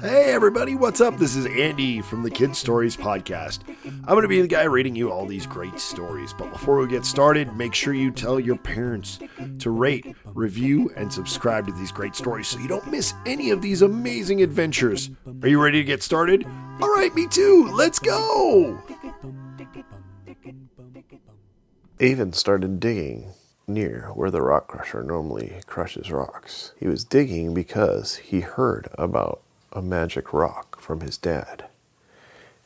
Hey everybody, what's up? This is Andy from the Kid Stories Podcast. I'm going to be the guy reading you all these great stories. But before we get started, make sure you tell your parents to rate, review, and subscribe to these great stories so you don't miss any of these amazing adventures. Are you ready to get started? All right, me too. Let's go. Avin started digging near where the rock crusher normally crushes rocks. He was digging because he heard about a magic rock from his dad.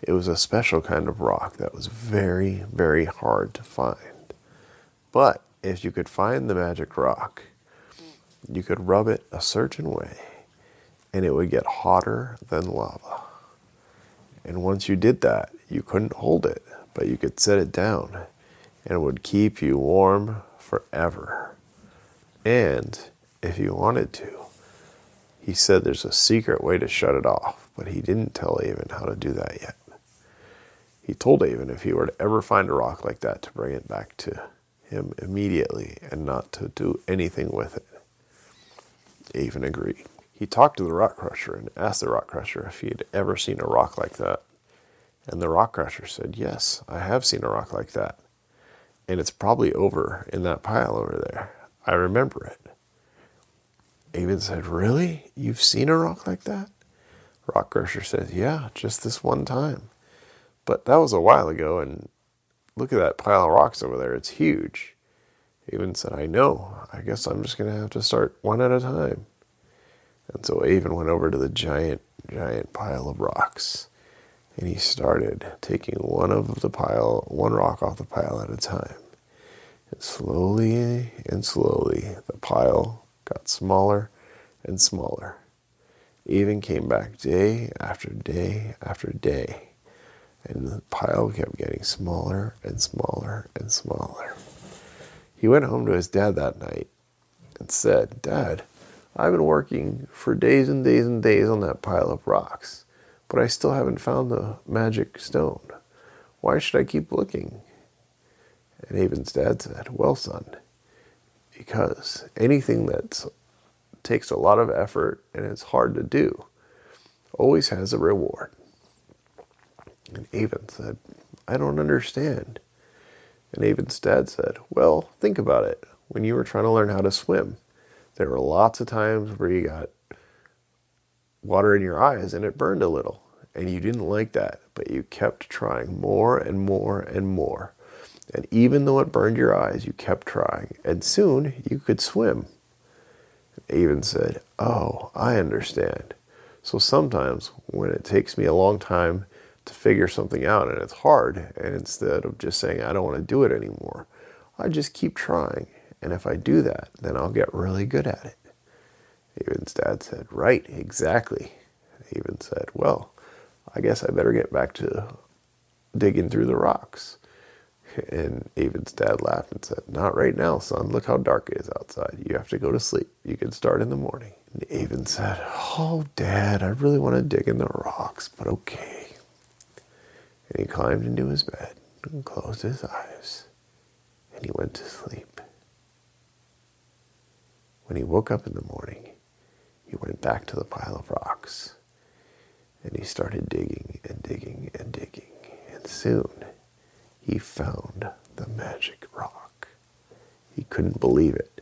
It was a special kind of rock that was very, very hard to find. But if you could find the magic rock, you could rub it a certain way and it would get hotter than lava. And once you did that, you couldn't hold it, but you could set it down and it would keep you warm forever. And if you wanted to, he said there's a secret way to shut it off, but he didn't tell Avin how to do that yet. He told Avin if he were to ever find a rock like that to bring it back to him immediately and not to do anything with it. Avin agreed. He talked to the rock crusher and asked the rock crusher if he had ever seen a rock like that. And the rock crusher said, Yes, I have seen a rock like that and it's probably over in that pile over there. I remember it. Avin said, Really? You've seen a rock like that? Rock Crusher said, Yeah, just this one time. But that was a while ago, and look at that pile of rocks over there. It's huge. Avin said, I know. I guess I'm just going to have to start one at a time. And so Avin went over to the giant, giant pile of rocks and he started taking one of the pile, one rock off the pile at a time. And slowly and slowly, the pile got smaller and smaller. Avin came back day after day after day, and the pile kept getting smaller and smaller and smaller. He went home to his dad that night and said, Dad, I've been working for days and days and days on that pile of rocks but I still haven't found the magic stone. Why should I keep looking? And Avin's dad said, Well, son, because anything that takes a lot of effort and it's hard to do always has a reward. And Avin said, I don't understand. And Avin's dad said, Well, think about it. When you were trying to learn how to swim, there were lots of times where you got water in your eyes and it burned a little. And you didn't like that, but you kept trying more and more and more. And even though it burned your eyes, you kept trying. And soon you could swim. Avin said, Oh, I understand. So sometimes when it takes me a long time to figure something out and it's hard, and instead of just saying, I don't want to do it anymore, I just keep trying. And if I do that, then I'll get really good at it. Avin's dad said, Right, exactly. Avin said, Well, I guess I better get back to digging through the rocks. And Avin's dad laughed and said, Not right now, son. Look how dark it is outside. You have to go to sleep. You can start in the morning. And Avin said, Oh, Dad, I really want to dig in the rocks, but okay. And he climbed into his bed and closed his eyes. And he went to sleep. When he woke up in the morning, he went back to the pile of rocks. And he started digging and digging and digging. And soon he found the magic rock. He couldn't believe it.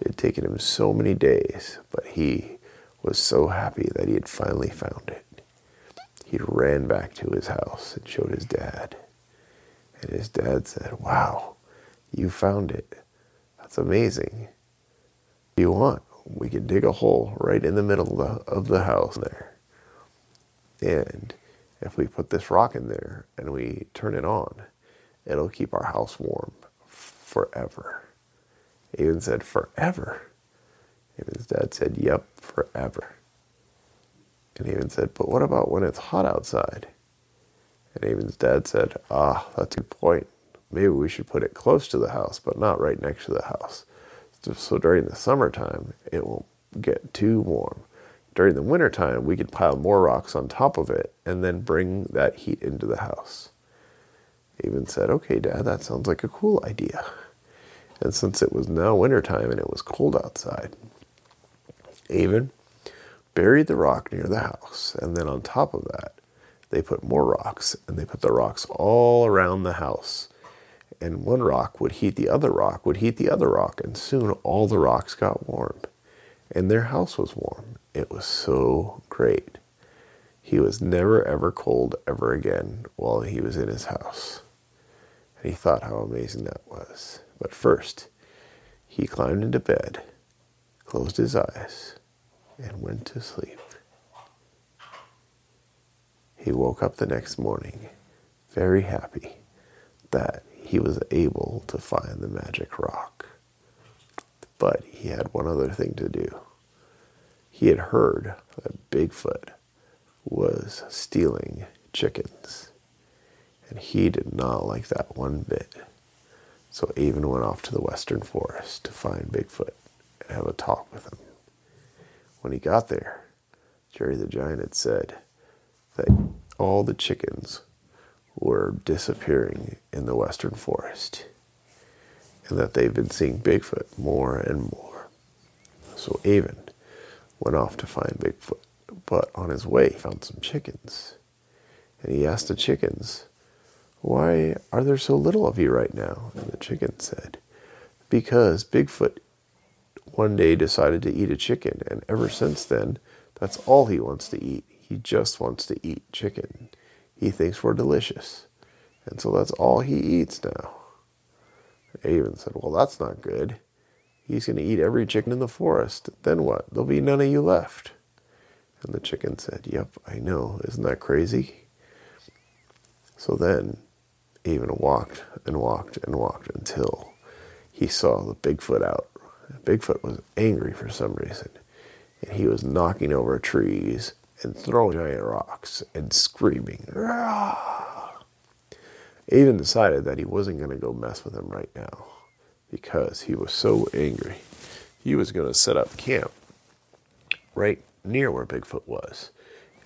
It had taken him so many days, but he was so happy that he had finally found it. He ran back to his house and showed his dad. And his dad said, Wow, you found it. That's amazing. If you want, we can dig a hole right in the middle of the, of the house there. And if we put this rock in there and we turn it on, it'll keep our house warm forever. Avin said, Forever? Avin's dad said, Yep, forever. And Avin said, But what about when it's hot outside? And Avin's dad said, Ah, that's a good point. Maybe we should put it close to the house, but not right next to the house. So during the summertime, it won't get too warm during the wintertime, we could pile more rocks on top of it and then bring that heat into the house. Avin said, Okay, Dad, that sounds like a cool idea. And since it was now wintertime and it was cold outside, Avin buried the rock near the house, and then on top of that, they put more rocks, and they put the rocks all around the house. And one rock would heat the other rock, would heat the other rock, and soon all the rocks got warm. And their house was warm. It was so great. He was never ever cold ever again while he was in his house. He thought how amazing that was. But first, he climbed into bed, closed his eyes, and went to sleep. He woke up the next morning very happy that he was able to find the magic rock. But he had one other thing to do. He had heard that Bigfoot was stealing chickens, and he did not like that one bit. So Avin went off to the western forest to find Bigfoot and have a talk with him. When he got there, Jerry the Giant had said that all the chickens were disappearing in the western forest and that they've been seeing Bigfoot more and more. So Avin went off to find Bigfoot, but on his way he found some chickens. And he asked the chickens, Why are there so little of you right now? And the chicken said, Because Bigfoot one day decided to eat a chicken, and ever since then, that's all he wants to eat. He just wants to eat chicken. He thinks we're delicious. And so that's all he eats now. Avin said, Well, that's not good. He's going to eat every chicken in the forest. Then what? There'll be none of you left. And the chicken said, Yep, I know. Isn't that crazy? So then Avin walked and walked and walked until he saw the Bigfoot out Bigfoot was angry for some reason, and he was knocking over trees and throwing giant rocks and screaming. Avin decided that he wasn't going to go mess with him right now because he was so angry. He was going to set up camp right near where Bigfoot was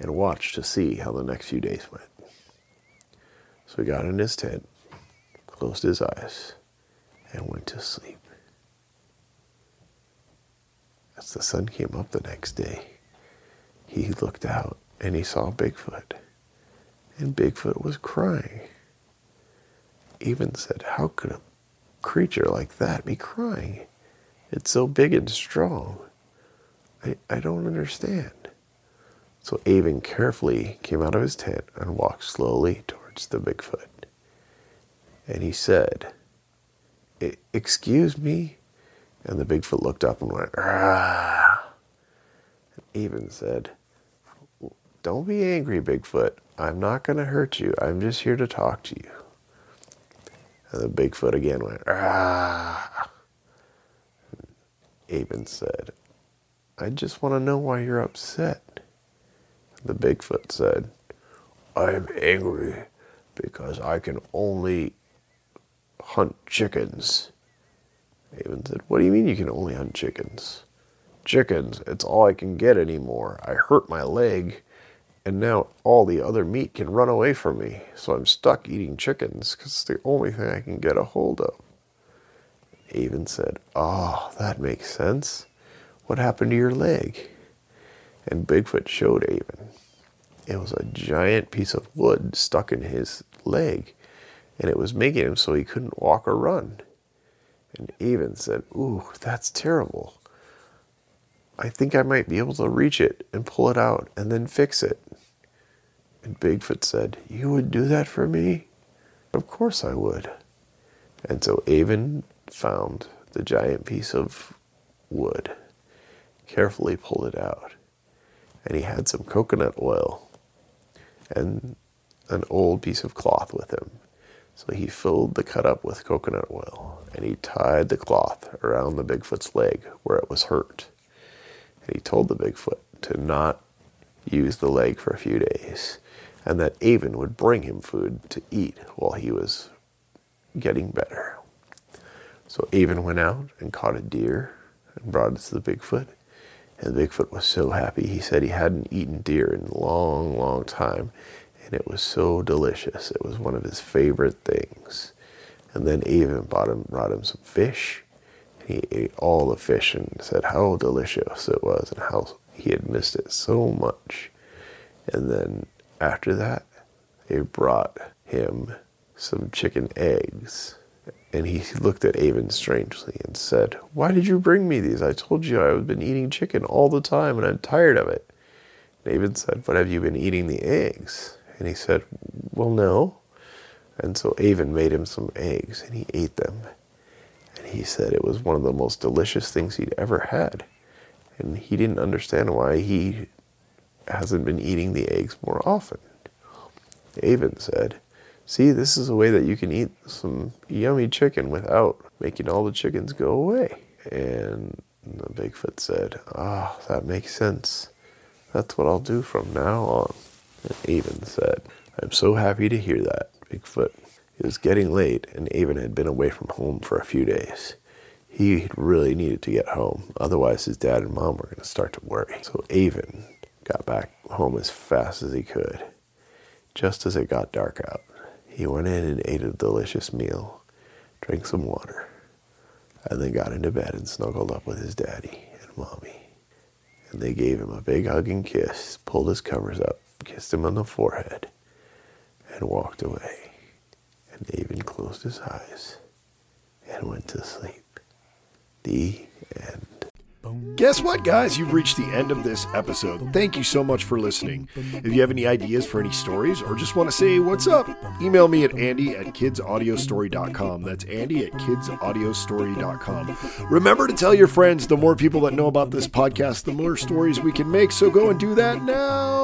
and watch to see how the next few days went. So he got in his tent, closed his eyes, and went to sleep. As the sun came up the next day, he looked out and he saw Bigfoot. And Bigfoot was crying. Avin said, How could a creature like that be crying? It's so big and strong. I, I don't understand. So Avin carefully came out of his tent and walked slowly towards the Bigfoot. And he said, Excuse me? And the Bigfoot looked up and went, ah. And Avin said, Don't be angry, Bigfoot. I'm not going to hurt you. I'm just here to talk to you. And the Bigfoot again went, ah. Avin said, I just want to know why you're upset. The Bigfoot said, I'm angry because I can only hunt chickens. Avin said, What do you mean you can only hunt chickens? Chickens, it's all I can get anymore. I hurt my leg, and now all the other meat can run away from me, so I'm stuck eating chickens because it's the only thing I can get a hold of. Avin said, Oh, that makes sense. What happened to your leg? And Bigfoot showed Avin. It was a giant piece of wood stuck in his leg, and it was making him so he couldn't walk or run. And Avin said, Ooh, that's terrible. I think I might be able to reach it and pull it out and then fix it. And Bigfoot said, You would do that for me? Of course I would. And so Avin found the giant piece of wood, carefully pulled it out, and he had some coconut oil and an old piece of cloth with him. So he filled the cut up with coconut oil and he tied the cloth around the Bigfoot's leg where it was hurt. And he told the Bigfoot to not use the leg for a few days and that Avin would bring him food to eat while he was getting better. So Avin went out and caught a deer and brought it to the Bigfoot. And the Bigfoot was so happy. He said he hadn't eaten deer in a long, long time and it was so delicious. It was one of his favorite things. And then Avin brought him, brought him some fish. He ate all the fish and said how delicious it was and how he had missed it so much. And then after that, they brought him some chicken eggs. And he looked at Avin strangely and said, Why did you bring me these? I told you I've been eating chicken all the time and I'm tired of it. And Avin said, But have you been eating the eggs? And he said, Well, no. And so Avin made him some eggs and he ate them. And he said it was one of the most delicious things he'd ever had. And he didn't understand why he hasn't been eating the eggs more often. Avin said, See, this is a way that you can eat some yummy chicken without making all the chickens go away. And the Bigfoot said, Ah, oh, that makes sense. That's what I'll do from now on. Avin said, I'm so happy to hear that, Bigfoot. It was getting late, and Avin had been away from home for a few days. He really needed to get home, otherwise, his dad and mom were going to start to worry. So Avon got back home as fast as he could. Just as it got dark out, he went in and ate a delicious meal, drank some water, and then got into bed and snuggled up with his daddy and mommy. And they gave him a big hug and kiss, pulled his covers up, kissed him on the forehead, and walked away. And Avin closed his eyes and went to sleep. The end. Guess what, guys? You've reached the end of this episode. Thank you so much for listening. If you have any ideas for any stories or just want to say what's up, email me at andy at kidsaudiostory.com. That's andy at kidsaudiostory.com. Remember to tell your friends the more people that know about this podcast, the more stories we can make. So go and do that now.